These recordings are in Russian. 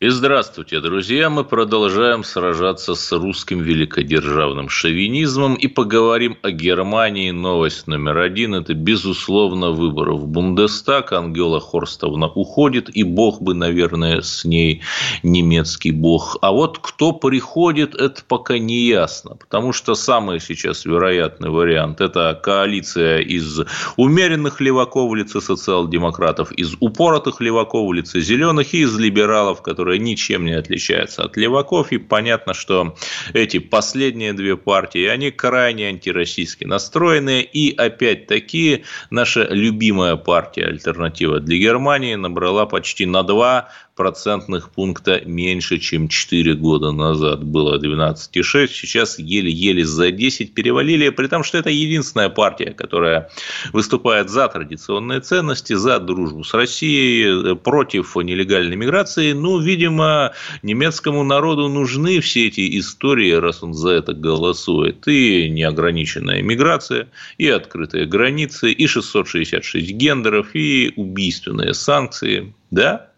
И здравствуйте, друзья! Мы продолжаем сражаться с русским великодержавным шовинизмом и поговорим о Германии. Новость номер один – это, безусловно, выборы в Бундестаг. Ангела Хорстовна уходит, и бог бы, наверное, с ней немецкий бог. А вот кто приходит, это пока не ясно, потому что самый сейчас вероятный вариант – это коалиция из умеренных леваков в лице социал-демократов, из упоротых леваков в лице зеленых и из либералов, которые которая ничем не отличается от леваков. И понятно, что эти последние две партии, они крайне антироссийски настроенные. И опять-таки наша любимая партия «Альтернатива для Германии» набрала почти на два процентных пункта меньше, чем 4 года назад. Было 12,6, сейчас еле-еле за 10 перевалили, при том, что это единственная партия, которая выступает за традиционные ценности, за дружбу с Россией, против нелегальной миграции. Ну, видимо, немецкому народу нужны все эти истории, раз он за это голосует. И неограниченная миграция, и открытые границы, и 666 гендеров, и убийственные санкции. Да,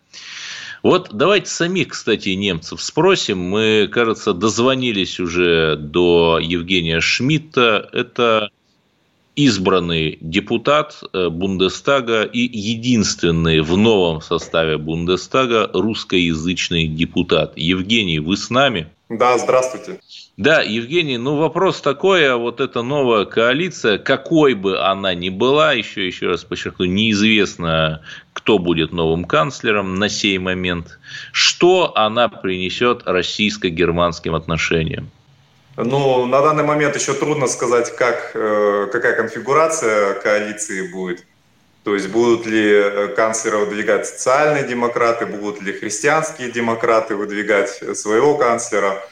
вот давайте самих, кстати, немцев спросим. Мы, кажется, дозвонились уже до Евгения Шмидта. Это избранный депутат э, Бундестага и единственный в новом составе Бундестага русскоязычный депутат. Евгений, вы с нами? Да, здравствуйте. Да, Евгений, ну вопрос такой, а вот эта новая коалиция, какой бы она ни была, еще, еще раз подчеркну, неизвестно, кто будет новым канцлером на сей момент, что она принесет российско-германским отношениям? Ну, на данный момент еще трудно сказать, как, э, какая конфигурация коалиции будет. То есть будут ли э, канцлера выдвигать социальные демократы, будут ли христианские демократы выдвигать своего канцлера –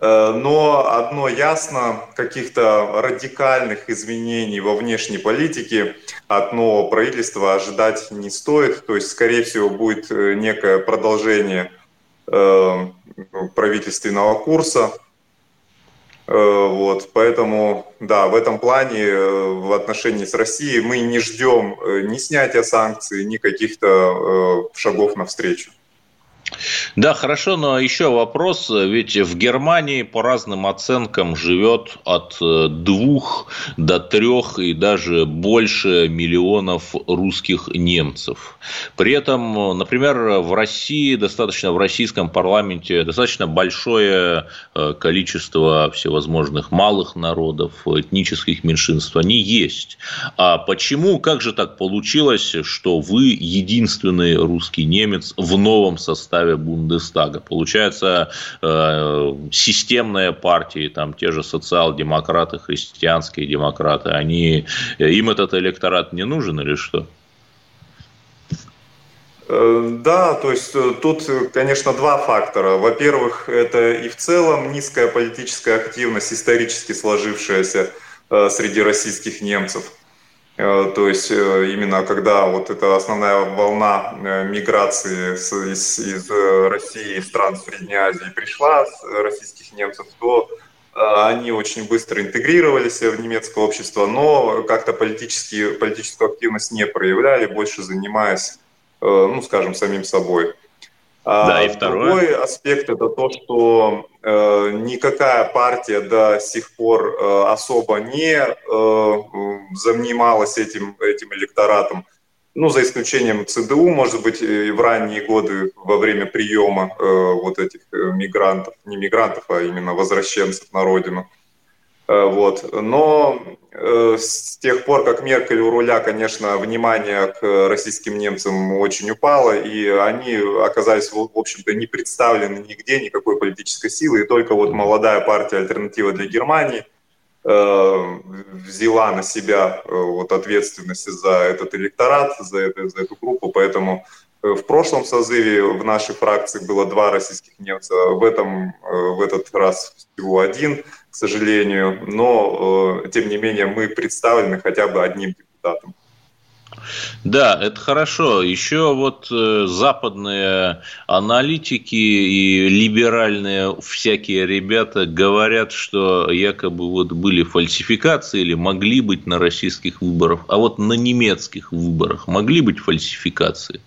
но одно ясно, каких-то радикальных изменений во внешней политике от нового правительства ожидать не стоит. То есть, скорее всего, будет э, некое продолжение э, правительственного курса. Вот, поэтому, да, в этом плане в отношении с Россией мы не ждем ни снятия санкций, ни каких-то шагов навстречу. Да, хорошо, но еще вопрос. Ведь в Германии по разным оценкам живет от э, двух до трех и даже больше миллионов русских немцев. При этом, например, в России достаточно, в российском парламенте достаточно большое э, количество всевозможных малых народов, этнических меньшинств. Они есть. А почему, как же так получилось, что вы единственный русский немец в новом составе составе Бундестага. Получается, э, системные партии, там те же социал-демократы, христианские демократы, они, э, им этот электорат не нужен или что? Э, да, то есть тут, конечно, два фактора. Во-первых, это и в целом низкая политическая активность, исторически сложившаяся среди российских немцев – Э, то есть э, именно когда вот эта основная волна э, миграции из, из России, из стран Средней Азии пришла, с российских немцев, то они очень быстро интегрировались в немецкое общество, но как-то политическую активность не проявляли, больше занимаясь, ну, скажем, самим собой. А да, и второе. Другой аспект это то, что э, никакая партия до сих пор э, особо не э, занималась этим, этим электоратом. Ну, за исключением ЦДУ, может быть, и в ранние годы во время приема э, вот этих э, мигрантов, не мигрантов, а именно возвращенцев на родину. Э, вот. Но э, с тех пор, как Меркель у руля, конечно, внимание к российским немцам очень упало, и они оказались, в общем-то, не представлены нигде, никакой политической силы, и только вот молодая партия «Альтернатива для Германии» э, взяла на себя вот ответственность за этот электорат, за, это, за эту группу, поэтому в прошлом созыве в нашей фракции было два российских немца, в, этом, в этот раз всего один – к сожалению, но, э, тем не менее, мы представлены хотя бы одним депутатом. Да, это хорошо. Еще вот э, западные аналитики и либеральные всякие ребята говорят, что якобы вот были фальсификации или могли быть на российских выборах, а вот на немецких выборах могли быть фальсификации.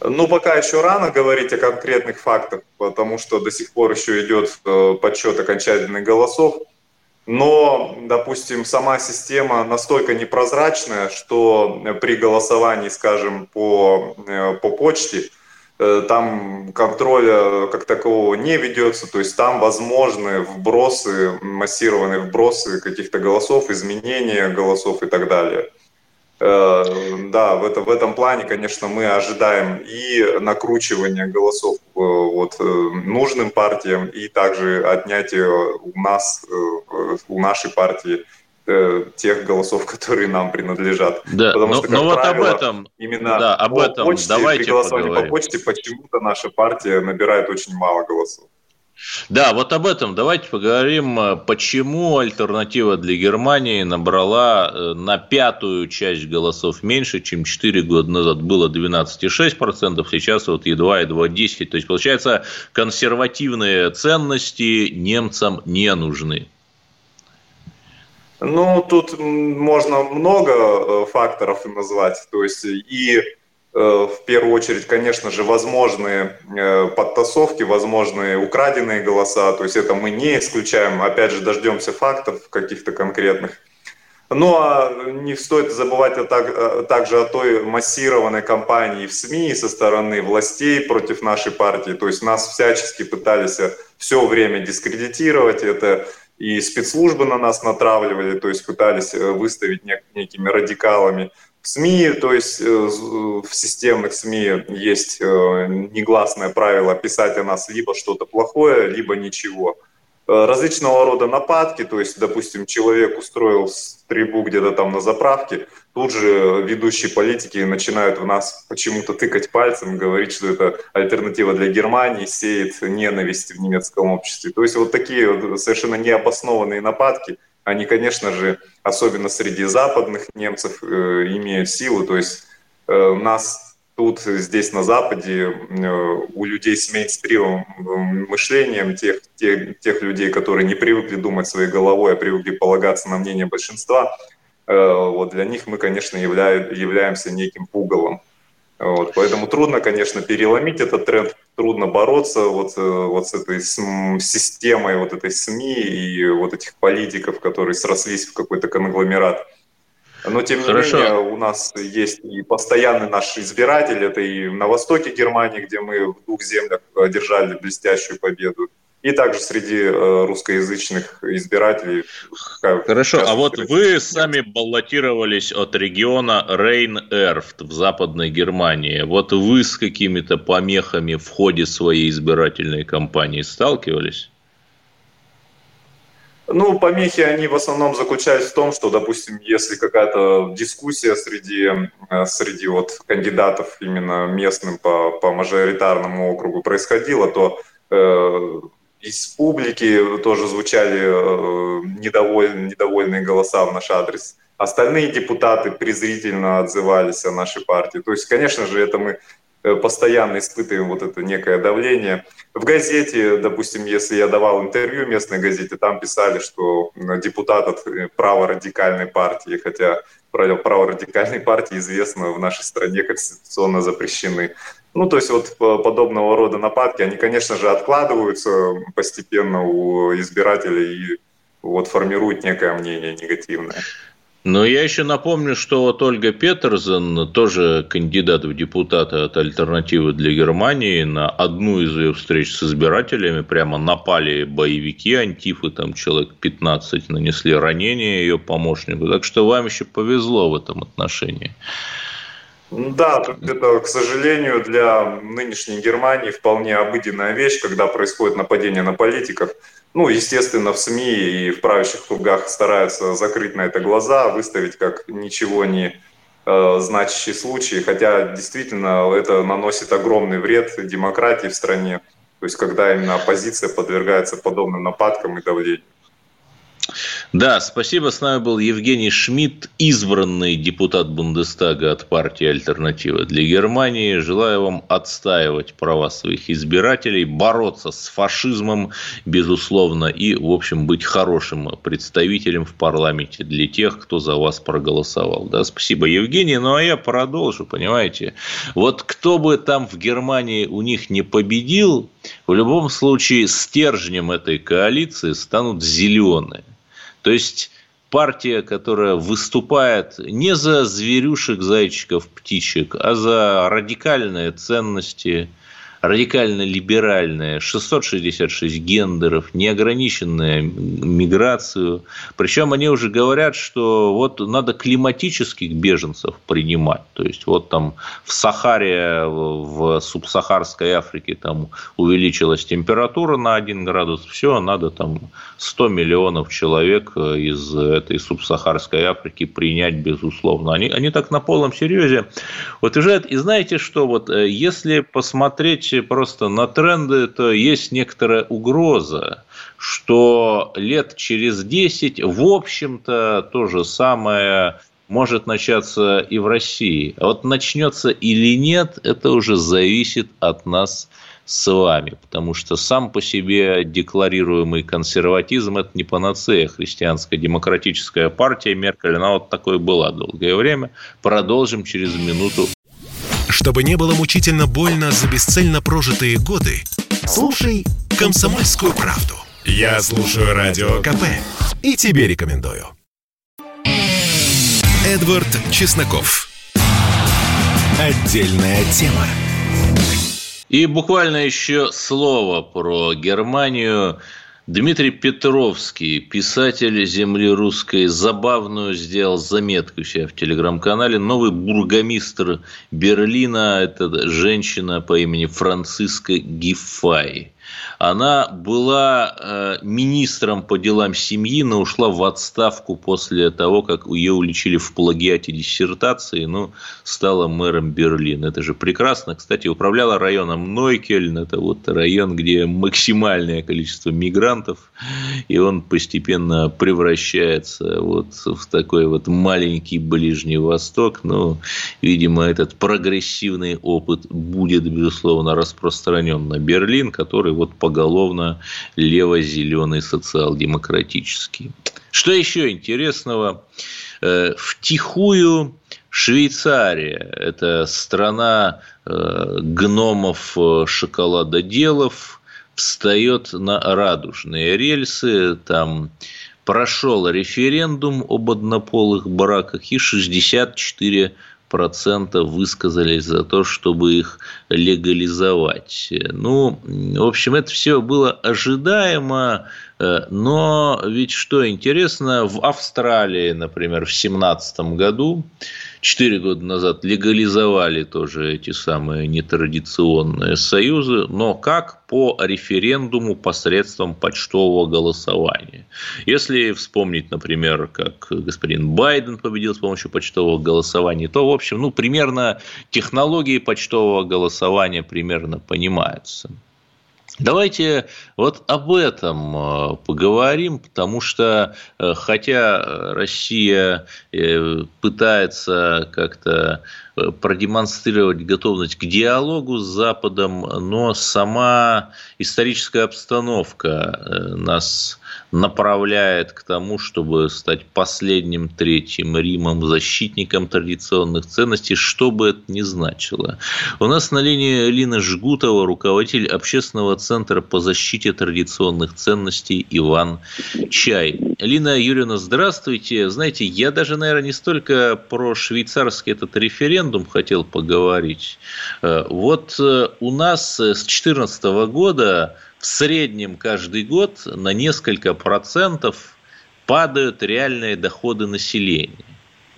Ну, пока еще рано говорить о конкретных фактах, потому что до сих пор еще идет э, подсчет окончательных голосов. Но, допустим, сама система настолько непрозрачная, что при голосовании, скажем, по, э, по почте, э, там контроля как такового не ведется, то есть там возможны вбросы, массированные вбросы каких-то голосов, изменения голосов и так далее. Э, да, в, это, в этом плане, конечно, мы ожидаем и накручивания голосов э, вот, э, нужным партиям, и также отнятие у нас, у нашей партии тех голосов, которые нам принадлежат. Да, Потому но, что, но вот об этом, именно да, об этом почте, давайте при голосовании поговорим. по почте почему-то наша партия набирает очень мало голосов. Да, вот об этом давайте поговорим. Э, почему альтернатива для Германии набрала э, на пятую часть голосов меньше, чем 4 года назад. Было 12,6%, сейчас вот едва-едва 10%. То есть, получается, консервативные ценности немцам не нужны. Ну, тут можно много э, факторов назвать. То есть, и в первую очередь, конечно же, возможные э, подтасовки, возможные украденные голоса. То есть это мы не исключаем. Опять же, дождемся фактов каких-то конкретных. Ну а не стоит забывать так, также о той массированной кампании в СМИ со стороны властей против нашей партии. То есть нас всячески пытались все время дискредитировать. Это и спецслужбы на нас натравливали, то есть пытались э, выставить некими радикалами. СМИ, то есть э, в системных СМИ есть э, негласное правило писать о нас либо что-то плохое, либо ничего. Э, различного рода нападки, то есть, допустим, человек устроил стрельбу где-то там на заправке, тут же ведущие политики начинают в нас почему-то тыкать пальцем, говорить, что это альтернатива для Германии, сеет ненависть в немецком обществе. То есть вот такие совершенно необоснованные нападки – они, конечно же, особенно среди западных немцев, э, имеют силу. То есть э, нас тут, здесь на Западе, э, у людей с мейнстримовым мышлением, тех, тех, тех людей, которые не привыкли думать своей головой, а привыкли полагаться на мнение большинства, вот для них мы, конечно, являем, являемся неким пугалом. Вот, поэтому трудно, конечно, переломить этот тренд, трудно бороться вот, э, вот с этой системой вот этой СМИ и вот этих политиков, которые срослись в какой-то конгломерат. Но, тем Хорошо. не менее, у нас есть и постоянный наш избиратель, это и на востоке Германии, где мы в двух землях одержали блестящую победу, и также среди э, русскоязычных избирателей. Хорошо, а вот вы сами баллотировались от региона Рейн-Эрфт в Западной Германии. Вот вы с какими-то помехами в ходе своей избирательной кампании сталкивались? Ну, помехи, они в основном заключаются в том, что, допустим, если какая-то дискуссия среди, э, среди вот кандидатов именно местным по, по мажоритарному округу происходила, то э, из публики тоже звучали э, недовольные, недовольные голоса в наш адрес. Остальные депутаты презрительно отзывались о нашей партии. То есть, конечно же, это мы э, постоянно испытываем вот это некое давление. В газете, допустим, если я давал интервью местной газете, там писали, что депутат от э, праворадикальной партии, хотя праворадикальные партии известно в нашей стране конституционно запрещены. Ну, то есть вот подобного рода нападки, они, конечно же, откладываются постепенно у избирателей и вот формируют некое мнение негативное. Но я еще напомню, что вот Ольга Петерзен, тоже кандидат в депутаты от «Альтернативы для Германии», на одну из ее встреч с избирателями прямо напали боевики антифы, там человек 15 нанесли ранения ее помощнику. Так что вам еще повезло в этом отношении. Да, это, к сожалению, для нынешней Германии вполне обыденная вещь, когда происходит нападение на политиков. Ну, естественно, в СМИ и в правящих кругах стараются закрыть на это глаза, выставить как ничего не э, значащий случай, хотя действительно это наносит огромный вред демократии в стране, то есть когда именно оппозиция подвергается подобным нападкам и давлению. Да, спасибо. С нами был Евгений Шмидт, избранный депутат Бундестага от партии «Альтернатива для Германии». Желаю вам отстаивать права своих избирателей, бороться с фашизмом, безусловно, и, в общем, быть хорошим представителем в парламенте для тех, кто за вас проголосовал. Да, спасибо, Евгений. Ну, а я продолжу, понимаете. Вот кто бы там в Германии у них не победил, в любом случае стержнем этой коалиции станут зеленые. То есть партия, которая выступает не за зверюшек, зайчиков, птичек, а за радикальные ценности, радикально-либеральная, 666 гендеров, неограниченная миграцию. Причем они уже говорят, что вот надо климатических беженцев принимать. То есть, вот там в Сахаре, в субсахарской Африке там увеличилась температура на 1 градус, все, надо там 100 миллионов человек из этой субсахарской Африки принять, безусловно. Они, они так на полном серьезе утверждают. И знаете что, вот э, если посмотреть посмотреть просто на тренды, то есть некоторая угроза, что лет через 10, в общем-то, то же самое может начаться и в России. А вот начнется или нет, это уже зависит от нас с вами, потому что сам по себе декларируемый консерватизм – это не панацея. Христианская демократическая партия Меркель, она вот такой была долгое время. Продолжим через минуту чтобы не было мучительно больно за бесцельно прожитые годы, слушай «Комсомольскую правду». Я слушаю Радио КП и тебе рекомендую. Эдвард Чесноков. Отдельная тема. И буквально еще слово про Германию. Дмитрий Петровский, писатель земли русской, забавную сделал заметку себя в телеграм-канале. Новый бургомистр Берлина – это женщина по имени Франциска Гифай. Она была э, министром по делам семьи, но ушла в отставку после того, как ее уличили в плагиате диссертации, ну, стала мэром Берлина. Это же прекрасно. Кстати, управляла районом Нойкельн, это вот район, где максимальное количество мигрантов, и он постепенно превращается вот в такой вот маленький Ближний Восток. Ну, видимо, этот прогрессивный опыт будет, безусловно, распространен на Берлин, который вот поголовно лево-зеленый социал-демократический. Что еще интересного? Э, втихую Швейцария – это страна э, гномов э, шоколадоделов, встает на радужные рельсы, там прошел референдум об однополых браках, и 64 процента высказались за то, чтобы их легализовать. Ну, в общем, это все было ожидаемо, э, но ведь что интересно, в Австралии, например, в 2017 году 4 года назад легализовали тоже эти самые нетрадиционные союзы, но как по референдуму посредством почтового голосования. Если вспомнить, например, как господин Байден победил с помощью почтового голосования, то, в общем, ну, примерно технологии почтового голосования примерно понимаются. Давайте вот об этом э, поговорим, потому что э, хотя Россия э, пытается как-то продемонстрировать готовность к диалогу с Западом, но сама историческая обстановка нас направляет к тому, чтобы стать последним третьим Римом, защитником традиционных ценностей, что бы это ни значило. У нас на линии Лина Жгутова, руководитель общественного центра по защите традиционных ценностей Иван Чай. Лина Юрьевна, здравствуйте. Знаете, я даже, наверное, не столько про швейцарский этот референдум хотел поговорить. Э, вот э, у нас с 2014 года в среднем каждый год на несколько процентов падают реальные доходы населения.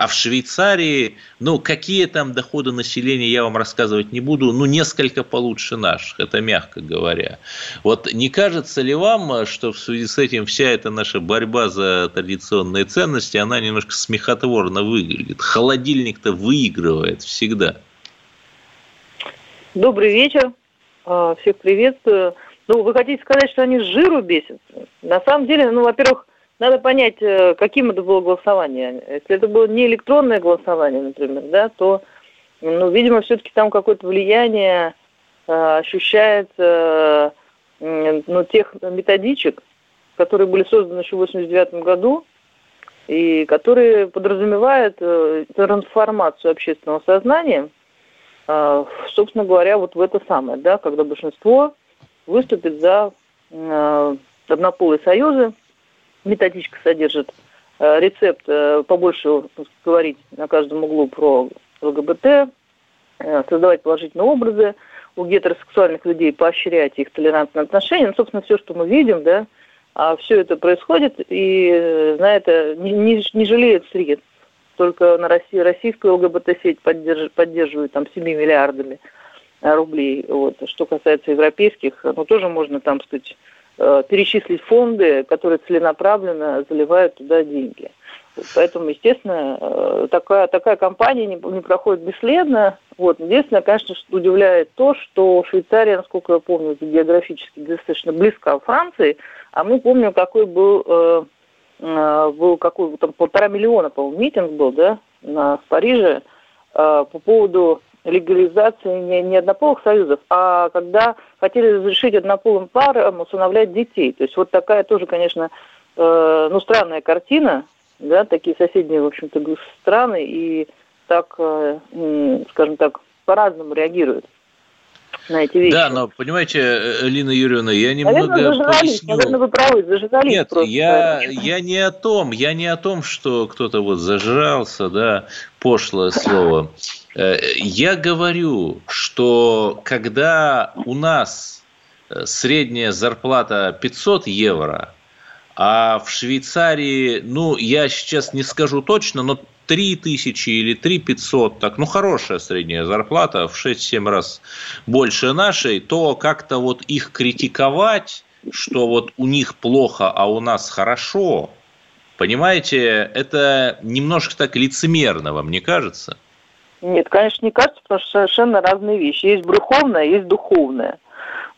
А в Швейцарии, ну, какие там доходы населения, я вам рассказывать не буду, ну, несколько получше наших, это мягко говоря. Вот не кажется ли вам, что в связи с этим вся эта наша борьба за традиционные ценности, она немножко смехотворно выглядит? Холодильник-то выигрывает всегда. Добрый вечер. А, всех приветствую. Ну, вы хотите сказать, что они с жиру бесятся? На самом деле, ну, во-первых, надо понять, э, каким это было голосование. Если это было не электронное голосование, например, да, то, ну, видимо, все-таки там какое-то влияние э, ощущается э, ну, тех методичек, которые были созданы еще в 1989 году, и которые подразумевают э, трансформацию общественного сознания, э, собственно говоря, вот в это самое, да, когда большинство выступит за э, однополые союзы. Методичка содержит рецепт побольше говорить на каждом углу про ЛГБТ, создавать положительные образы у гетеросексуальных людей, поощрять их толерантные отношения. Ну, собственно, все, что мы видим, да, а все это происходит, и на это не, не, не жалеют средств. Только на России, российскую ЛГБТ-сеть поддерж, поддерживают там 7 миллиардами рублей. Вот. Что касается европейских, ну тоже можно там, сказать, э, перечислить фонды, которые целенаправленно заливают туда деньги. Поэтому, естественно, э, такая, такая кампания не, не проходит бесследно. Вот. Единственное, конечно, что удивляет то, что Швейцария, насколько я помню, географически достаточно близка к Франции, а мы помним, какой был, э, э, был какой, там полтора миллиона, по-моему, митинг был, да, на, в Париже э, по поводу легализации не, не однополых союзов, а когда хотели разрешить однополым парам усыновлять детей. То есть вот такая тоже, конечно, э, ну, странная картина, да, такие соседние, в общем-то, страны и так, э, скажем так, по-разному реагируют на эти вещи. Да, но понимаете, э, Лина Юрьевна, я немного наверное, поясню. Наверное, вы правы, зажигались Нет, просто. Я, я не о том, я не о том, что кто-то вот зажрался, да, пошлое слово. Э, я говорю, что когда у нас средняя зарплата 500 евро, а в Швейцарии, ну, я сейчас не скажу точно, но 3 тысячи или 3 500, так, ну, хорошая средняя зарплата, в 6-7 раз больше нашей, то как-то вот их критиковать, что вот у них плохо, а у нас хорошо, понимаете, это немножко так лицемерно, вам не кажется? Нет, конечно, не кажется, потому что совершенно разные вещи. Есть брюховное, есть духовное.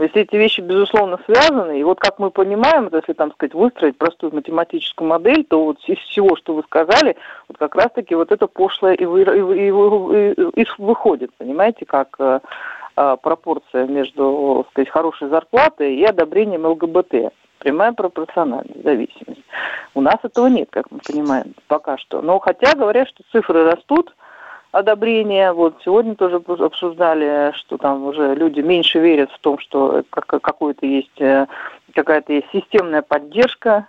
То есть эти вещи, безусловно, связаны. И вот как мы понимаем, если там сказать, выстроить простую математическую модель, то вот из всего, что вы сказали, вот как раз-таки вот это пошлое и, вы, и, и, и, и выходит, понимаете, как э, э, пропорция между сказать, хорошей зарплатой и одобрением ЛГБТ. Прямая пропорциональная зависимость. У нас этого нет, как мы понимаем, пока что. Но хотя говорят, что цифры растут, одобрения. Вот сегодня тоже обсуждали, что там уже люди меньше верят в том, что какой-то есть э, какая-то есть системная поддержка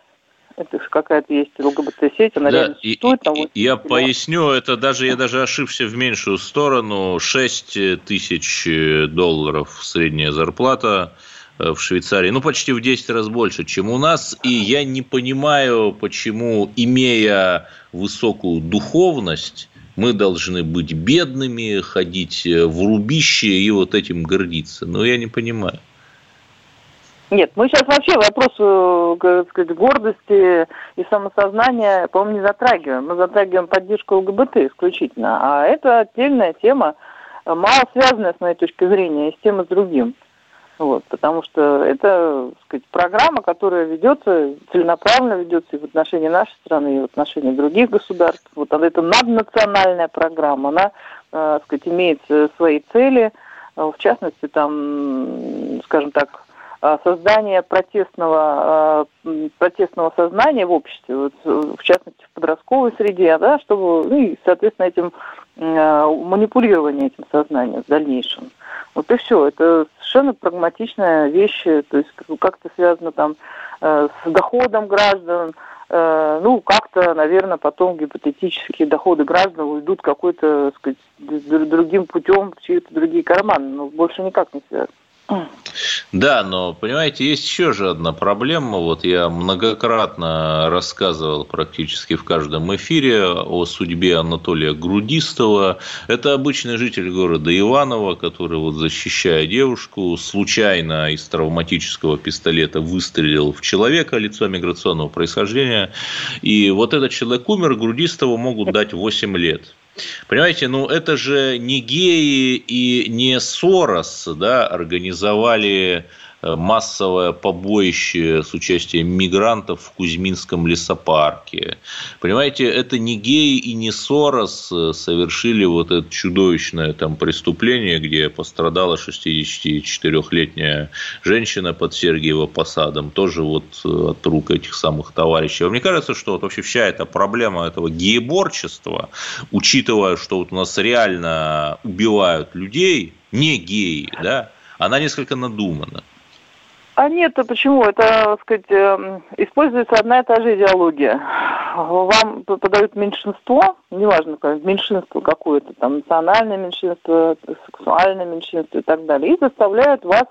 это какая-то есть ЛГБТ-сеть, она да, реально существует. Там и, я поясню, это даже я даже ошибся в меньшую сторону. 6 тысяч долларов средняя зарплата э, в Швейцарии, ну, почти в 10 раз больше, чем у нас. И я не понимаю, почему, имея высокую духовность, мы должны быть бедными, ходить э, в рубище и вот этим гордиться. Но я не понимаю. Нет, мы сейчас вообще вопрос э, сказать, гордости и самосознания, по-моему, не затрагиваем. Мы затрагиваем поддержку ЛГБТ исключительно. А это отдельная тема, мало связанная, с моей точки зрения, и с тем и с другим. Вот, потому что это так сказать, программа, которая ведется, целенаправленно ведется и в отношении нашей страны, и в отношении других государств. Вот это наднациональная программа, она э, так сказать, имеет свои цели, э, в частности, там, скажем так, э, создание протестного, э, протестного сознания в обществе, вот, в частности, в подростковой среде, да, чтобы, ну и, соответственно, этим манипулирование этим сознанием в дальнейшем. Вот и все. Это совершенно прагматичная вещь, то есть как-то связано там э, с доходом граждан, э, ну, как-то, наверное, потом гипотетические доходы граждан уйдут какой-то, сказать, другим путем в чьи-то другие карманы, но больше никак не связано. Да, но, понимаете, есть еще же одна проблема. Вот я многократно рассказывал практически в каждом эфире о судьбе Анатолия Грудистова. Это обычный житель города Иваново, который, вот, защищая девушку, случайно из травматического пистолета выстрелил в человека лицо миграционного происхождения. И вот этот человек умер, Грудистову могут дать 8 лет. Понимаете, ну это же не геи и не Сорос да, организовали массовое побоище с участием мигрантов в Кузьминском лесопарке. Понимаете, это не геи и не Сорос э, совершили вот это чудовищное там преступление, где пострадала 64-летняя женщина под Сергиево посадом, тоже вот э, от рук этих самых товарищей. Мне кажется, что вот вообще вся эта проблема этого гееборчества, учитывая, что вот у нас реально убивают людей, не геи, да, она несколько надумана. А нет, а почему? Это, так сказать, эм, используется одна и та же идеология. Вам подают меньшинство, неважно, меньшинство какое-то, там, национальное меньшинство, сексуальное меньшинство и так далее, и заставляют вас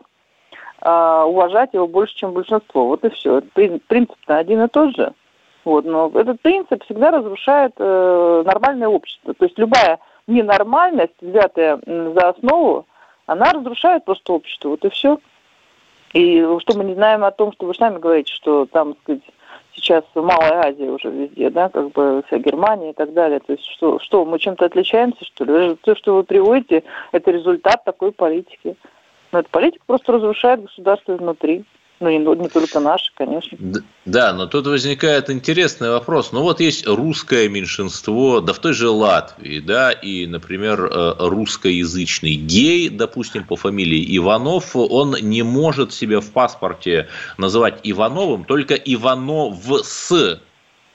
э, уважать его больше, чем большинство. Вот и все. Принцип-то один и тот же. Вот, но этот принцип всегда разрушает э, нормальное общество. То есть любая ненормальность, взятая за основу, она разрушает просто общество. Вот и все. И что мы не знаем о том, что вы сами говорите, что там, так сказать, сейчас Малая Азия уже везде, да, как бы вся Германия и так далее. То есть что, что мы чем-то отличаемся, что ли? То, что вы приводите, это результат такой политики. Но эта политика просто разрушает государство изнутри. Ну, не, не только наши, конечно. Да, но тут возникает интересный вопрос. Ну, вот есть русское меньшинство, да в той же Латвии, да, и, например, э, русскоязычный гей, допустим, по фамилии Иванов, он не может себя в паспорте называть Ивановым, только Иванов с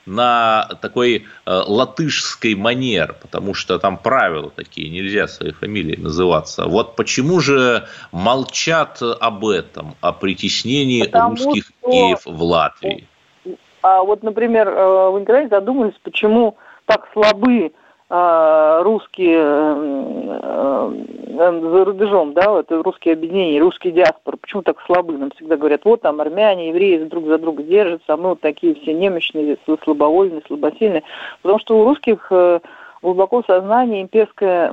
на такой э, латышской манер, потому что там правила такие, нельзя своей фамилией называться. Вот почему же молчат об этом, о притеснении потому русских что... геев в Латвии? А вот, например, э, вы никогда не задумывались, почему так слабы русские э, э, за рубежом, да, вот русские объединения, русские диаспоры, почему так слабы? Нам всегда говорят, вот там армяне, евреи друг за друга держатся, а мы вот такие все немощные, слабовольные, слабосильные. Потому что у русских э, глубоко в сознании имперская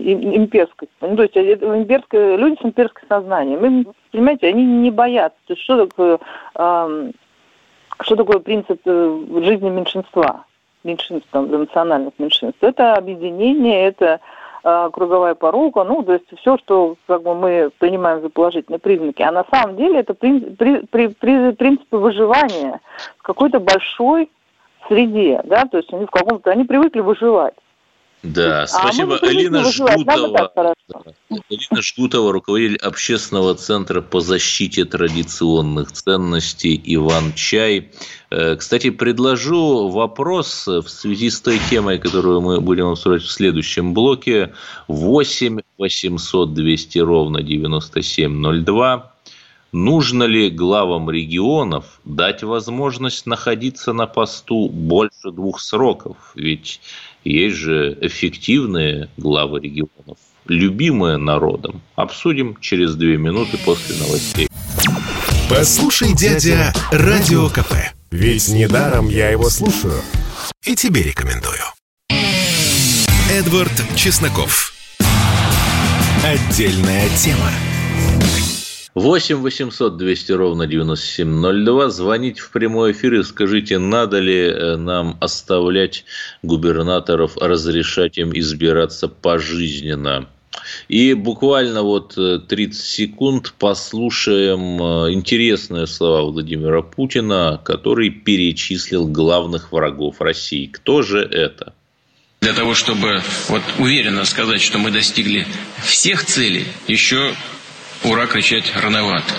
имперскость. Ну, то есть имперское, люди с имперским сознанием. Им, понимаете, они не боятся. То есть что такое, что такое принцип жизни меньшинства? Меньшинств, там, национальных меньшинств. Это объединение, это э, круговая порука, ну, то есть все, что как бы, мы принимаем за положительные признаки. А на самом деле это при, при, при, при, принципы выживания в какой-то большой среде, да, то есть они в каком-то, они привыкли выживать. Да, а спасибо. А Элина Жгутова, Элина Жгутова, руководитель общественного центра по защите традиционных ценностей Иван Чай. Э, кстати, предложу вопрос в связи с той темой, которую мы будем обсуждать в следующем блоке. 8 800 200 ровно 9702. Нужно ли главам регионов дать возможность находиться на посту больше двух сроков? Ведь есть же эффективные главы регионов, любимые народом. Обсудим через две минуты после новостей. Послушай, дядя, Радио КП. Ведь недаром я его слушаю. И тебе рекомендую. Эдвард Чесноков. Отдельная тема. 8 800 200 ровно 9702. Звоните в прямой эфир и скажите, надо ли э, нам оставлять губернаторов, разрешать им избираться пожизненно. И буквально вот 30 э, секунд послушаем э, интересные слова Владимира Путина, который перечислил главных врагов России. Кто же это? Для того, чтобы вот уверенно сказать, что мы достигли всех целей, еще ура кричать рановато.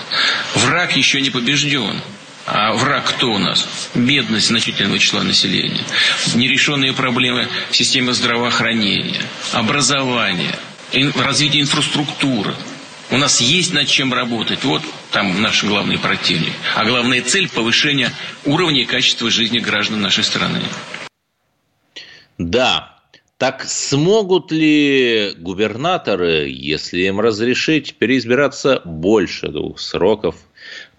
Враг еще не побежден. А враг кто у нас? Бедность значительного числа населения. Нерешенные проблемы в системе здравоохранения, образования, развития инфраструктуры. У нас есть над чем работать. Вот там наш главный противник. А главная цель – повышение уровня и качества жизни граждан нашей страны. Да, так смогут ли губернаторы, если им разрешить, переизбираться больше двух сроков,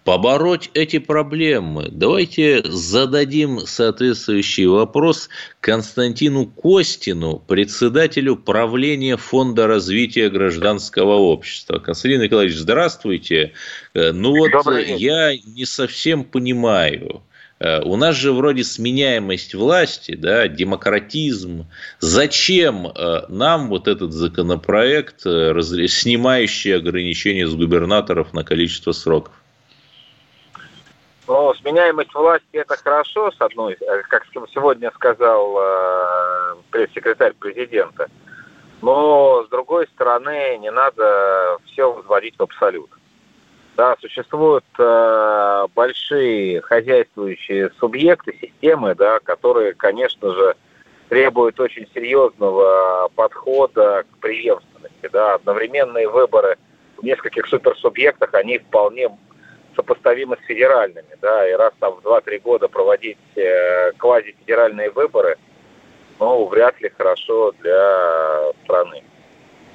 побороть эти проблемы? Давайте зададим соответствующий вопрос Константину Костину, председателю правления Фонда развития гражданского общества. Константин Николаевич, здравствуйте. Э, ну вот я не совсем понимаю, Э, у нас же вроде сменяемость власти, да, демократизм. Зачем э, нам вот этот законопроект, снимающий ограничения с губернаторов на количество сроков? Ну, сменяемость власти это хорошо, с одной, как сегодня сказал э, пресс-секретарь президента. Но, с другой стороны, не надо все возводить в абсолют. Да, существуют э, большие хозяйствующие субъекты, системы, да, которые, конечно же, требуют очень серьезного подхода к преемственности. Да. Одновременные выборы в нескольких суперсубъектах, они вполне сопоставимы с федеральными. Да, и раз там в 2-3 года проводить э, квазифедеральные выборы – но вряд ли хорошо для страны.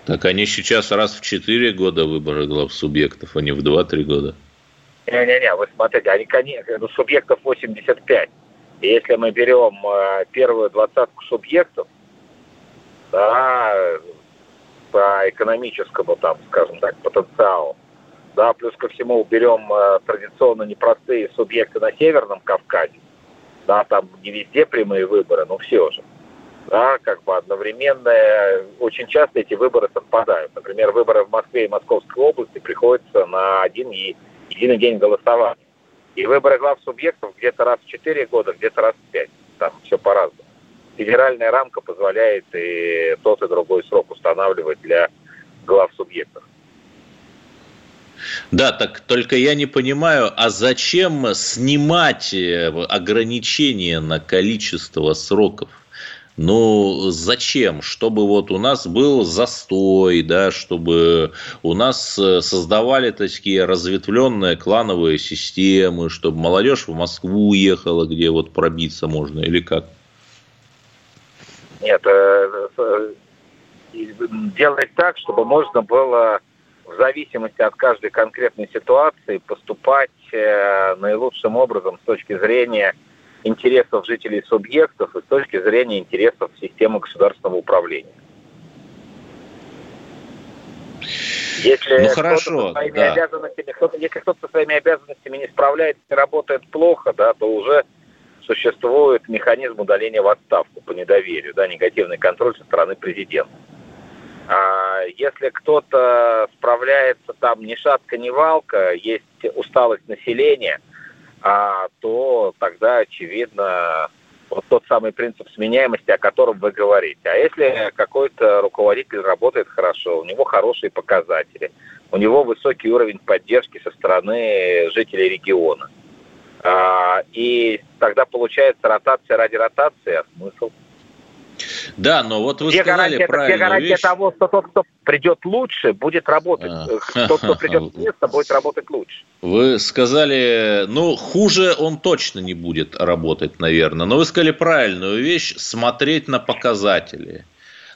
Так они сейчас раз в 4 года выборы глав субъектов, а не в 2-3 года. Не-не-не, вы смотрите, они, конечно, ну, субъектов 85. И если мы берем э, первую двадцатку субъектов, да, по экономическому, там, скажем так, потенциалу, да, плюс ко всему уберем э, традиционно непростые субъекты на Северном Кавказе, да, там не везде прямые выборы, но все же да, как бы одновременно, очень часто эти выборы совпадают. Например, выборы в Москве и Московской области приходятся на один и единый день голосования. И выборы глав субъектов где-то раз в 4 года, где-то раз в 5. Там все по-разному. Федеральная рамка позволяет и тот, и другой срок устанавливать для глав субъектов. Да, так только я не понимаю, а зачем снимать э, ограничения на количество сроков? Ну, зачем? Чтобы вот у нас был застой, да, чтобы у нас э, создавали такие разветвленные клановые системы, чтобы молодежь в Москву ехала, где вот пробиться можно, или как? Нет, э, делать так, чтобы можно было в зависимости от каждой конкретной ситуации поступать наилучшим образом с точки зрения интересов жителей субъектов и с точки зрения интересов системы государственного управления. Если ну хорошо, своими да. обязанностями, кто если кто-то со своими обязанностями не справляется и работает плохо, да, то уже существует механизм удаления в отставку по недоверию, да, негативный контроль со стороны президента. А если кто-то справляется там ни шатка, ни валка, есть усталость населения – а, то тогда, очевидно, вот тот самый принцип сменяемости, о котором вы говорите. А если какой-то руководитель работает хорошо, у него хорошие показатели, у него высокий уровень поддержки со стороны жителей региона, а, и тогда получается ротация ради ротации, а смысл – да, но вот вы где сказали правильно. Где гарантия вещь? того, что тот, кто придет лучше, будет работать. А. Тот, кто придет вместо, будет работать лучше. Вы сказали, ну, хуже он точно не будет работать, наверное. Но вы сказали правильную вещь, смотреть на показатели.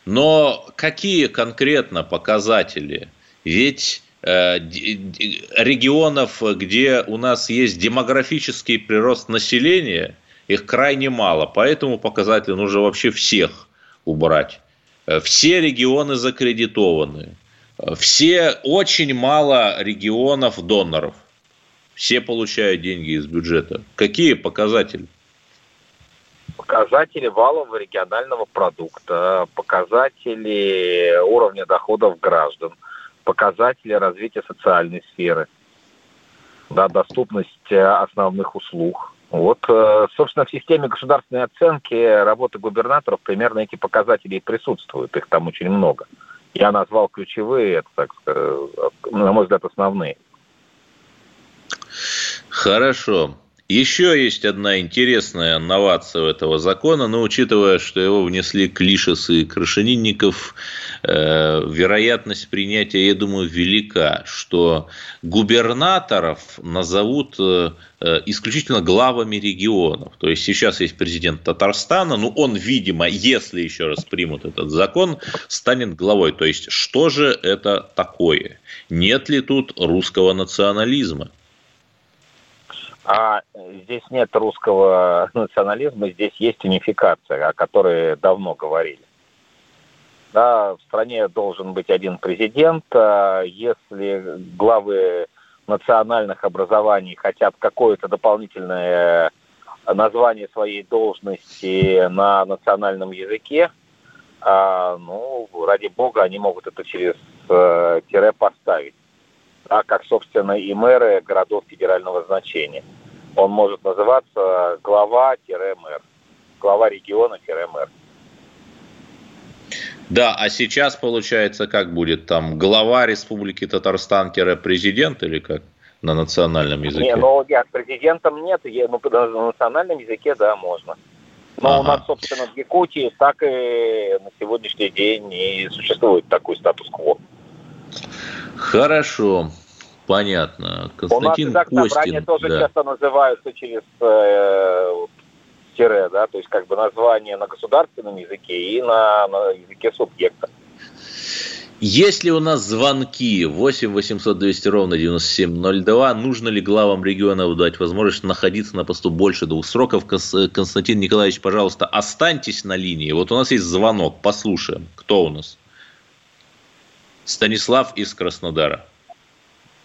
Но какие конкретно показатели? Ведь э, регионов, где у нас есть демографический прирост населения – их крайне мало, поэтому показатель нужно вообще всех убрать. Э, все регионы закредитованы. Э, все, очень мало регионов доноров. Все получают деньги из бюджета. Какие показатели? Показатели валового регионального продукта, показатели уровня доходов граждан, показатели развития социальной сферы, да, доступность э, основных услуг – вот, э, собственно, в системе государственной оценки работы губернаторов примерно эти показатели и присутствуют. Их там очень много. Я назвал ключевые, это, так сказать, на мой взгляд, основные. Хорошо. Еще есть одна интересная новация этого закона, но учитывая, что его внесли Клишес и Крашенинников, э, вероятность принятия, я думаю, велика, что губернаторов назовут э, э, исключительно главами регионов. То есть сейчас есть президент Татарстана, но он, видимо, если еще раз примут этот закон, станет главой. То есть что же это такое? Нет ли тут русского национализма? А здесь нет русского национализма, здесь есть унификация, о которой давно говорили. Да, в стране должен быть один президент. А если главы национальных образований хотят какое-то дополнительное название своей должности на национальном языке, а, ну, ради бога, они могут это через э, тире поставить. Да, как, собственно, и мэры городов федерального значения. Он может называться глава-мэр. Глава региона-мэр. Да, а сейчас получается, как будет там глава Республики Татарстан-президент или как на национальном языке? Не, ну нет, президентом нет, ну на национальном языке, да, можно. Но ага. у нас, собственно, в Якутии так и на сегодняшний день не существует такой статус-кво. Хорошо, понятно. Константин у нас так собрания тоже да. часто называются через э, тире, да, то есть как бы название на государственном языке и на, на языке субъекта. Есть ли у нас звонки 8 800 200 ровно 9702? Нужно ли главам регионов дать возможность находиться на посту больше двух сроков? Константин Николаевич, пожалуйста, останьтесь на линии. Вот у нас есть звонок, послушаем. Кто у нас? Станислав из Краснодара.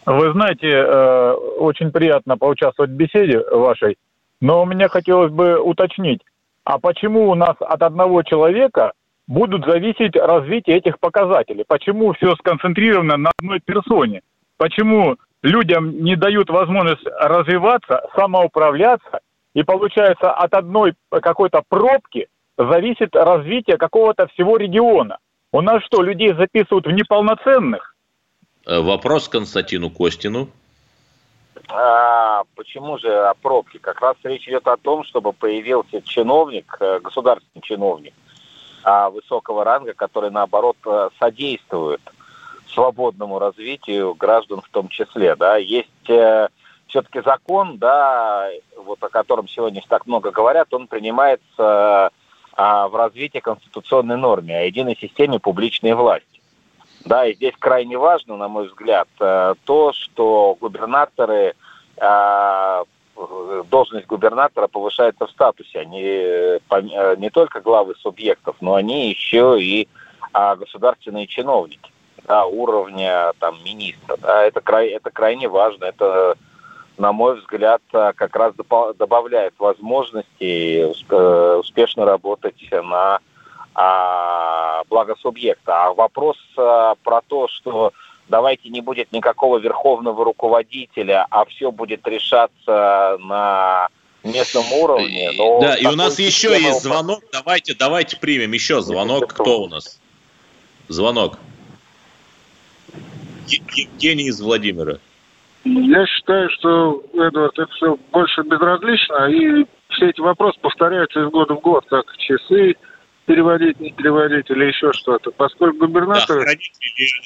Вы знаете, э, очень приятно поучаствовать в беседе вашей, но мне хотелось бы уточнить, а почему у нас от одного человека будут зависеть развитие этих показателей. Почему все сконцентрировано на одной персоне? Почему людям не дают возможность развиваться, самоуправляться, и получается от одной какой-то пробки зависит развитие какого-то всего региона. У нас что, людей записывают в неполноценных? Э, вопрос Константину Костину. А, почему же о пробке? Как раз речь идет о том, чтобы появился чиновник, э, государственный чиновник, а высокого ранга, который, наоборот, э, содействует свободному развитию граждан в том числе. Да. Есть э, все-таки закон, да, вот о котором сегодня так много говорят, он принимается э, в развитии конституционной норме о единой системе публичной власти. Да, и здесь крайне важно, на мой взгляд, э, то, что губернаторы э, должность губернатора повышается в статусе. Они э, э, не только главы субъектов, но они еще и а, государственные чиновники да, уровня там, министра. Да, это, край, это крайне важно. Это, на мой взгляд, как раз добавляет возможности э, успешно работать на а, благо субъекта. А вопрос а, про то, что давайте не будет никакого верховного руководителя, а все будет решаться на местном уровне. Но да, и у нас еще есть звонок. Давайте, давайте примем еще звонок. Кто у нас? Звонок. Евгений из Владимира. Я считаю, что, Эдвард, это все больше безразлично, и все эти вопросы повторяются из года в год, как часы, переводить, не переводить или еще что-то. Поскольку губернаторы...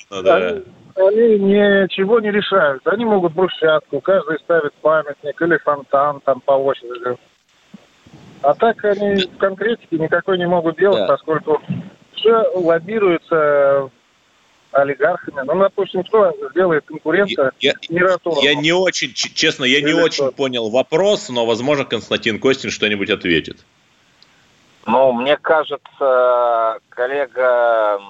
Да, да. Они, они ничего не решают. Они могут брусчатку, каждый ставит памятник или фонтан там по очереди. А так они в конкретике никакой не могут делать, да. поскольку все лоббируется олигархами. Ну, допустим, кто сделает конкурента я, Я не очень, честно, я не очень понял вопрос, но, возможно, Константин Костин что-нибудь ответит. Ну, мне кажется, коллега,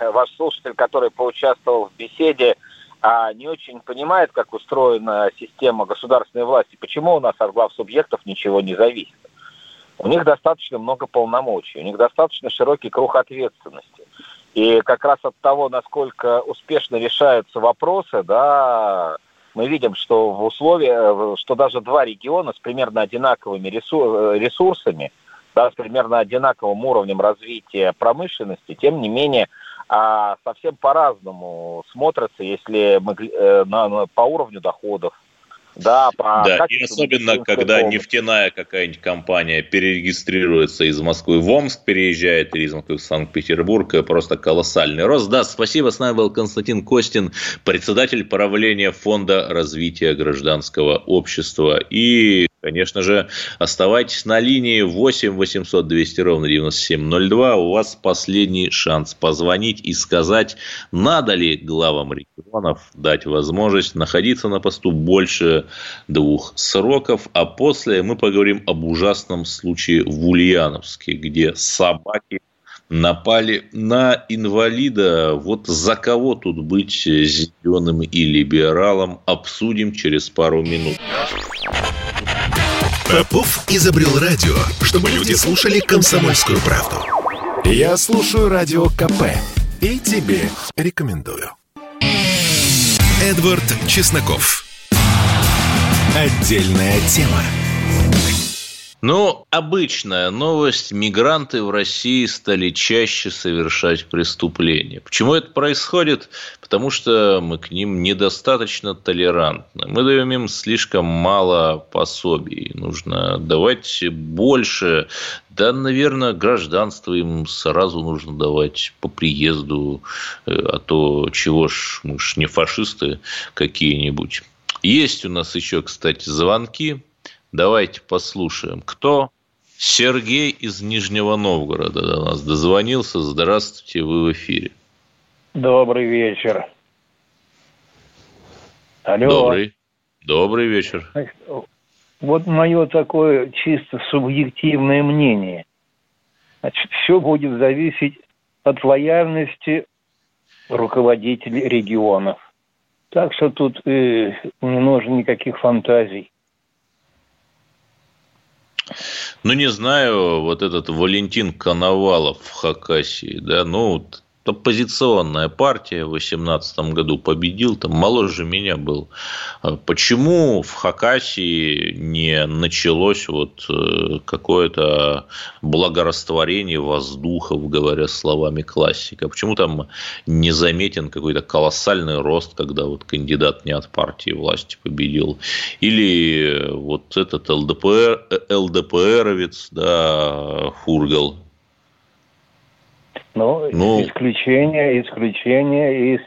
ваш слушатель, который поучаствовал в беседе, а, не очень понимает, как устроена система государственной власти. Почему у нас от глав субъектов ничего не зависит? У них достаточно много полномочий, у них достаточно широкий круг ответственности. И как раз от того, насколько успешно решаются вопросы, да, мы видим, что в условиях, что даже два региона с примерно одинаковыми ресурсами – да, с примерно одинаковым уровнем развития промышленности, тем не менее а, совсем по-разному смотрятся, если мы э, на, на, по уровню доходов, да, по да и особенно, когда помощи. нефтяная какая-нибудь компания перерегистрируется из Москвы в Омск, переезжает из Москвы в Санкт-Петербург, просто колоссальный рост. Да, спасибо. С нами был Константин Костин, председатель правления Фонда развития гражданского общества. И, конечно же, оставайтесь на линии 8 800 200 ровно 9702. У вас последний шанс позвонить и сказать, надо ли главам регионов дать возможность находиться на посту больше двух сроков, а после мы поговорим об ужасном случае в Ульяновске, где собаки напали на инвалида. Вот за кого тут быть зеленым и либералом, обсудим через пару минут. Попов изобрел радио, чтобы люди слушали комсомольскую правду. Я слушаю радио КП и тебе рекомендую. Эдвард Чесноков. Отдельная тема. Ну, обычная новость. Мигранты в России стали чаще совершать преступления. Почему это происходит? Потому что мы к ним недостаточно толерантны. Мы даем им слишком мало пособий. Нужно давать больше. Да, наверное, гражданство им сразу нужно давать по приезду. Э, а то чего ж, мы ж не фашисты какие-нибудь. Есть у нас еще, кстати, звонки. Давайте послушаем, кто Сергей из Нижнего Новгорода до нас дозвонился. Здравствуйте, вы в эфире. Добрый вечер. Алло. Добрый. Добрый вечер. Вот мое такое чисто субъективное мнение. Значит, все будет зависеть от лояльности руководителей регионов. Так что тут э, не нужно никаких фантазий. Ну, не знаю, вот этот Валентин Коновалов в Хакасии, да, ну, оппозиционная партия в 2018 году победил, там моложе меня был. А почему в Хакасии не началось вот э, какое-то благорастворение воздухов, говоря словами классика? Почему там не заметен какой-то колоссальный рост, когда вот кандидат не от партии власти победил? Или вот этот ЛДПР, э, ЛДПРовец, да, Фургал, ну, ну, исключение, исключение из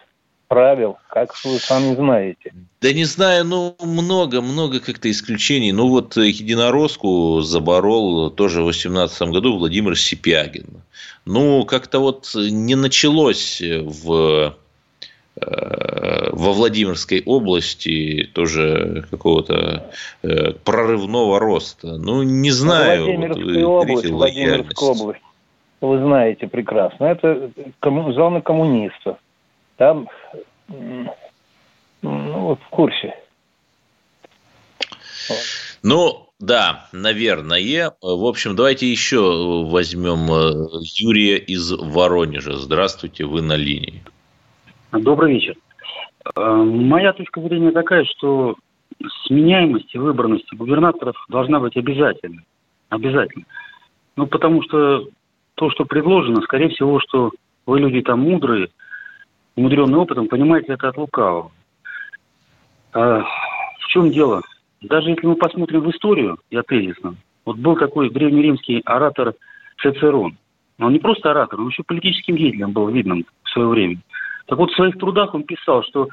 правил, как вы сами знаете. Да не знаю, ну, много, много как-то исключений. Ну, вот единороску заборол тоже в 2018 году Владимир Сипягин. Ну, как-то вот не началось в э, во Владимирской области тоже какого-то э, прорывного роста. Ну, не знаю. Владимирская вот, область, Владимирская область вы знаете прекрасно, это комму, зона коммунистов. Там, ну, вот в курсе. Ну, да, наверное. В общем, давайте еще возьмем э, Юрия из Воронежа. Здравствуйте, вы на линии. Добрый вечер. Э, моя точка зрения такая, что сменяемость и выборность губернаторов должна быть обязательной. Обязательно. Ну, потому что то, что предложено, скорее всего, что вы люди там мудрые, умудренные опытом, понимаете это от лукавого. А в чем дело? Даже если мы посмотрим в историю, я тезисно, вот был такой древнеримский оратор Цицерон. Но он не просто оратор, он еще политическим деятелем был видным в свое время. Так вот, в своих трудах он писал, что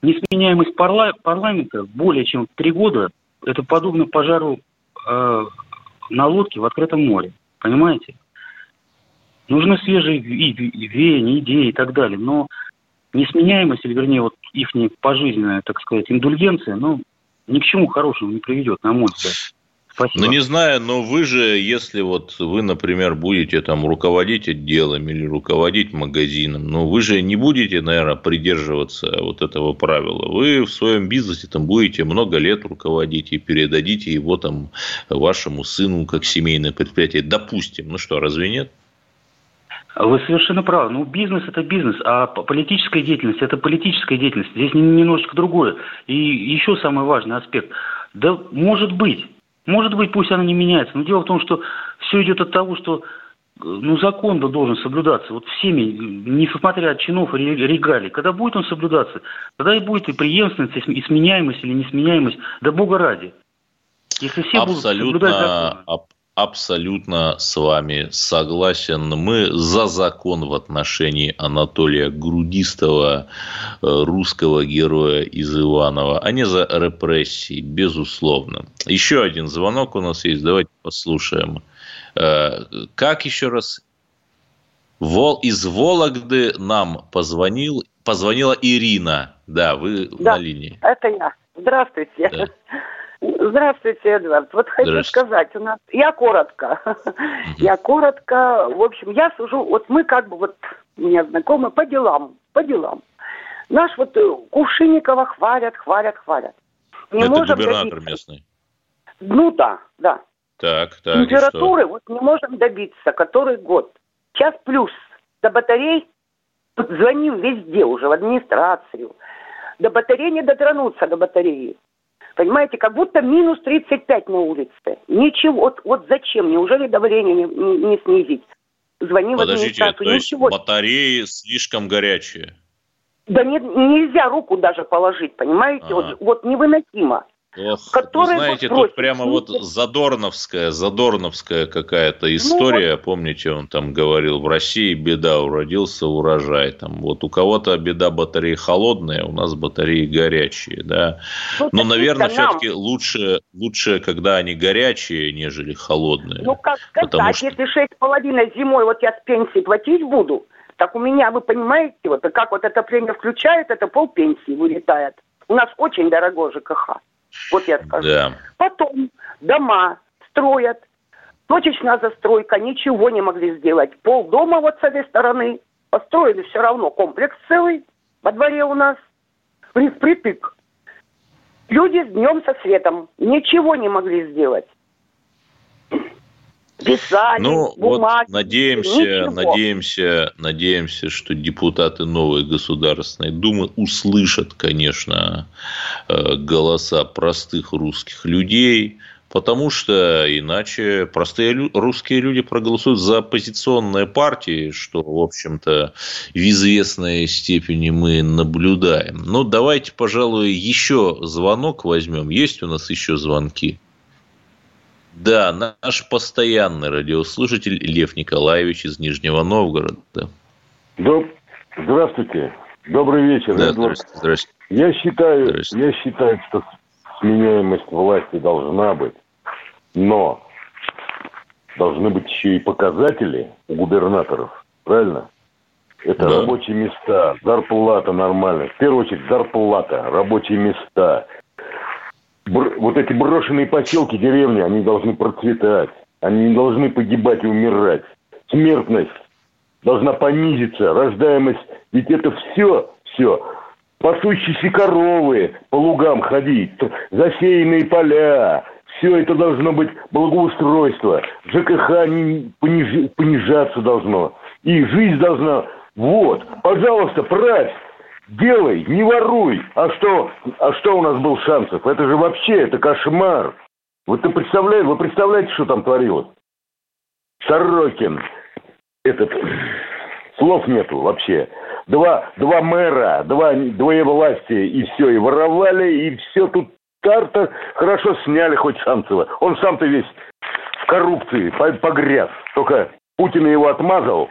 несменяемость парла- парламента более чем три года – это подобно пожару э, на лодке в открытом море. Понимаете? Нужны свежие веяния, идеи и так далее. Но несменяемость, или вернее, вот их пожизненная, так сказать, индульгенция, ну, ни к чему хорошему не приведет, на мой взгляд. Спасибо. Ну, не знаю, но вы же, если вот вы, например, будете там руководить отделом или руководить магазином, ну, вы же не будете, наверное, придерживаться вот этого правила. Вы в своем бизнесе там будете много лет руководить и передадите его там вашему сыну как семейное предприятие. Допустим. Ну что, разве нет? Вы совершенно правы. Ну, бизнес – это бизнес, а политическая деятельность – это политическая деятельность. Здесь немножечко другое. И еще самый важный аспект. Да может быть, может быть, пусть она не меняется. Но дело в том, что все идет от того, что ну, закон -то должен соблюдаться. Вот всеми, несмотря от чинов и регалий. Когда будет он соблюдаться, тогда и будет и преемственность, и сменяемость или несменяемость. Да бога ради. Если все Абсолютно, будут соблюдать закон абсолютно с вами согласен. Мы за закон в отношении Анатолия Грудистого, э, русского героя из Иванова, а не за репрессии, безусловно. Еще один звонок у нас есть, давайте послушаем. Э, как еще раз? Вол, из Вологды нам позвонил, позвонила Ирина. Да, вы да, на линии. это я. Здравствуйте. Да. Здравствуйте, Эдвард. Вот хочу сказать, у нас я коротко. Я коротко, в общем, я сужу, вот мы как бы вот меня знакомы по делам, по делам. Наш вот э, Кувшинникова хвалят, хвалят, хвалят. Не Это губернатор добиться. местный. Ну да, да. Так, так. Температуры вот не можем добиться, который год. Час плюс до батарей, звоним везде уже, в администрацию. До батареи не дотронуться, до батареи. Понимаете, как будто минус 35 на улице. Ничего, вот, вот зачем? Неужели давление не, не, не снизить? Звоним Подождите, в администрацию. то есть Ничего. батареи слишком горячие? Да не, нельзя руку даже положить, понимаете? А. Вот, вот невыносимо. Ох, вы знаете, тут прямо вот задорновская, задорновская какая-то ну история. Ну, вот. Помните, он там говорил, в России беда, уродился урожай. Там вот у кого-то беда батареи холодные, у нас батареи горячие, да. Ну, Но, наверное, все-таки лучше, лучше, когда они горячие, нежели холодные. Ну, как сказать, что... если шесть половиной зимой вот я с пенсии платить буду, так у меня, вы понимаете, вот как вот это премия включает, это пол пенсии вылетает. У нас очень дорогой ЖКХ. Вот я скажу. Да. Потом дома строят. Точечная застройка, ничего не могли сделать. Пол дома вот с этой стороны. Построили все равно комплекс целый во дворе у нас. Впритык. Люди с днем со светом ничего не могли сделать писали, ну, бумаги. Вот надеемся, ничего. надеемся, надеемся, что депутаты новой Государственной Думы услышат, конечно, э, голоса простых русских людей, потому что иначе простые русские люди проголосуют за оппозиционные партии, что, в общем-то, в известной степени мы наблюдаем. Ну, давайте, пожалуй, еще звонок возьмем. Есть у нас еще звонки? Да, наш постоянный радиослушатель Лев Николаевич из Нижнего Новгорода. Доб... Здравствуйте. Добрый вечер. Да, здравствуйте, здравствуйте. Я считаю, здравствуйте. я считаю, что сменяемость власти должна быть, но должны быть еще и показатели у губернаторов, правильно? Это да. рабочие места, зарплата нормальная. В первую очередь зарплата, рабочие места, вот эти брошенные поселки, деревни, они должны процветать. Они не должны погибать и умирать. Смертность должна понизиться, рождаемость. Ведь это все, все. Пасущиеся коровы по лугам ходить, засеянные поля. Все это должно быть благоустройство. ЖКХ пониж... понижаться должно. И жизнь должна... Вот, пожалуйста, правь делай, не воруй. А что, а что у нас был шансов? Это же вообще, это кошмар. Вот ты представляешь, вы представляете, что там творилось? Сорокин, этот, слов нету вообще. Два, два мэра, два, двое власти, и все, и воровали, и все тут карта хорошо сняли хоть Шанцева. Он сам-то весь в коррупции погряз. Только Путин его отмазал,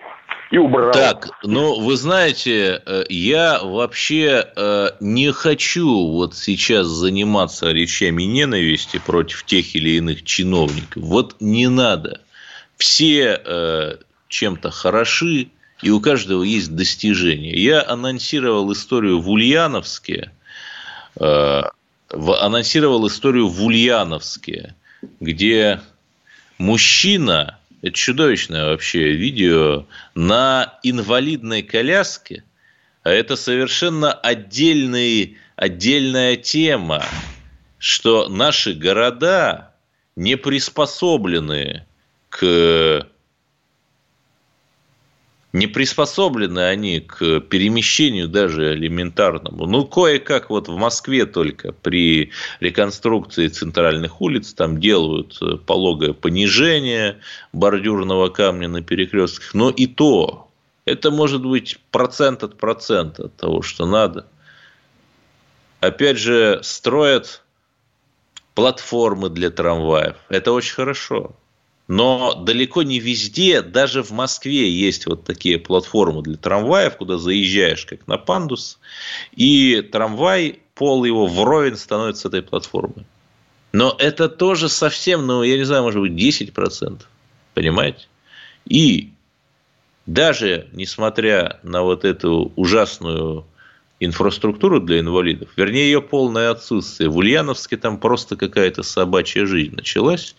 и убрал. Так, ну, вы знаете, э, я вообще э, не хочу вот сейчас заниматься речами ненависти против тех или иных чиновников. Вот не надо. Все э, чем-то хороши, и у каждого есть достижения. Я анонсировал историю в Ульяновске, анонсировал историю в Ульяновске, где мужчина это чудовищное вообще видео на инвалидной коляске. А это совершенно отдельный, отдельная тема, что наши города не приспособлены к не приспособлены они к перемещению даже элементарному. Ну, кое-как вот в Москве только при реконструкции центральных улиц там делают э, пологое понижение бордюрного камня на перекрестках. Но и то, это может быть процент от процента от того, что надо. Опять же, строят платформы для трамваев. Это очень хорошо. Но далеко не везде, даже в Москве есть вот такие платформы для трамваев, куда заезжаешь как на пандус, и трамвай, пол его вровень становится с этой платформой. Но это тоже совсем, ну, я не знаю, может быть, 10%. Понимаете? И даже несмотря на вот эту ужасную инфраструктуру для инвалидов, вернее, ее полное отсутствие, в Ульяновске там просто какая-то собачья жизнь началась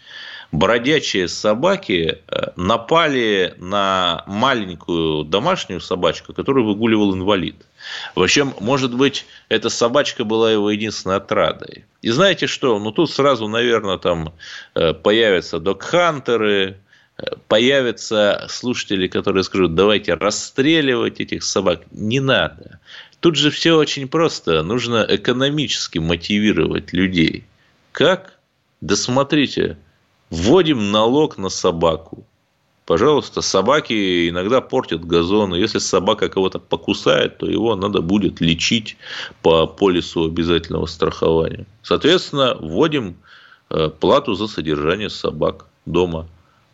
бродячие собаки э, напали на маленькую домашнюю собачку, которую выгуливал инвалид. В общем, может быть, эта собачка была его единственной отрадой. И знаете что? Ну, тут сразу, наверное, там э, появятся док-хантеры, э, появятся слушатели, которые скажут, давайте расстреливать этих собак. Не надо. Тут же все очень просто. Нужно экономически мотивировать людей. Как? Да смотрите, вводим налог на собаку. Пожалуйста, собаки иногда портят газоны. Если собака кого-то покусает, то его надо будет лечить по полису обязательного страхования. Соответственно, вводим э, плату за содержание собак дома.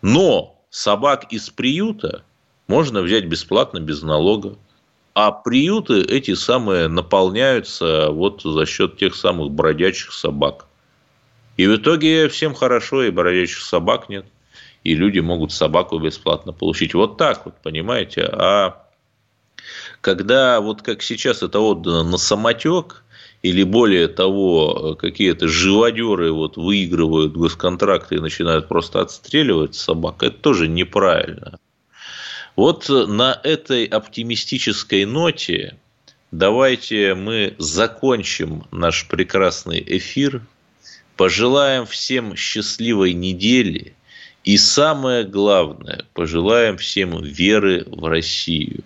Но собак из приюта можно взять бесплатно, без налога. А приюты эти самые наполняются вот за счет тех самых бродячих собак. И в итоге всем хорошо, и бродячих собак нет и люди могут собаку бесплатно получить. Вот так вот, понимаете? А когда вот как сейчас это отдано на самотек, или более того, какие-то живодеры вот выигрывают госконтракты и начинают просто отстреливать собак, это тоже неправильно. Вот на этой оптимистической ноте давайте мы закончим наш прекрасный эфир, пожелаем всем счастливой недели – и самое главное, пожелаем всем веры в Россию.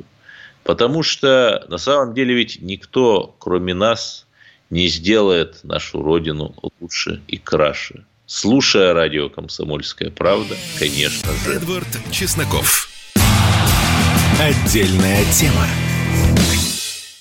Потому что на самом деле ведь никто, кроме нас, не сделает нашу Родину лучше и краше. Слушая радио «Комсомольская правда», конечно же. Эдвард Чесноков. Отдельная тема.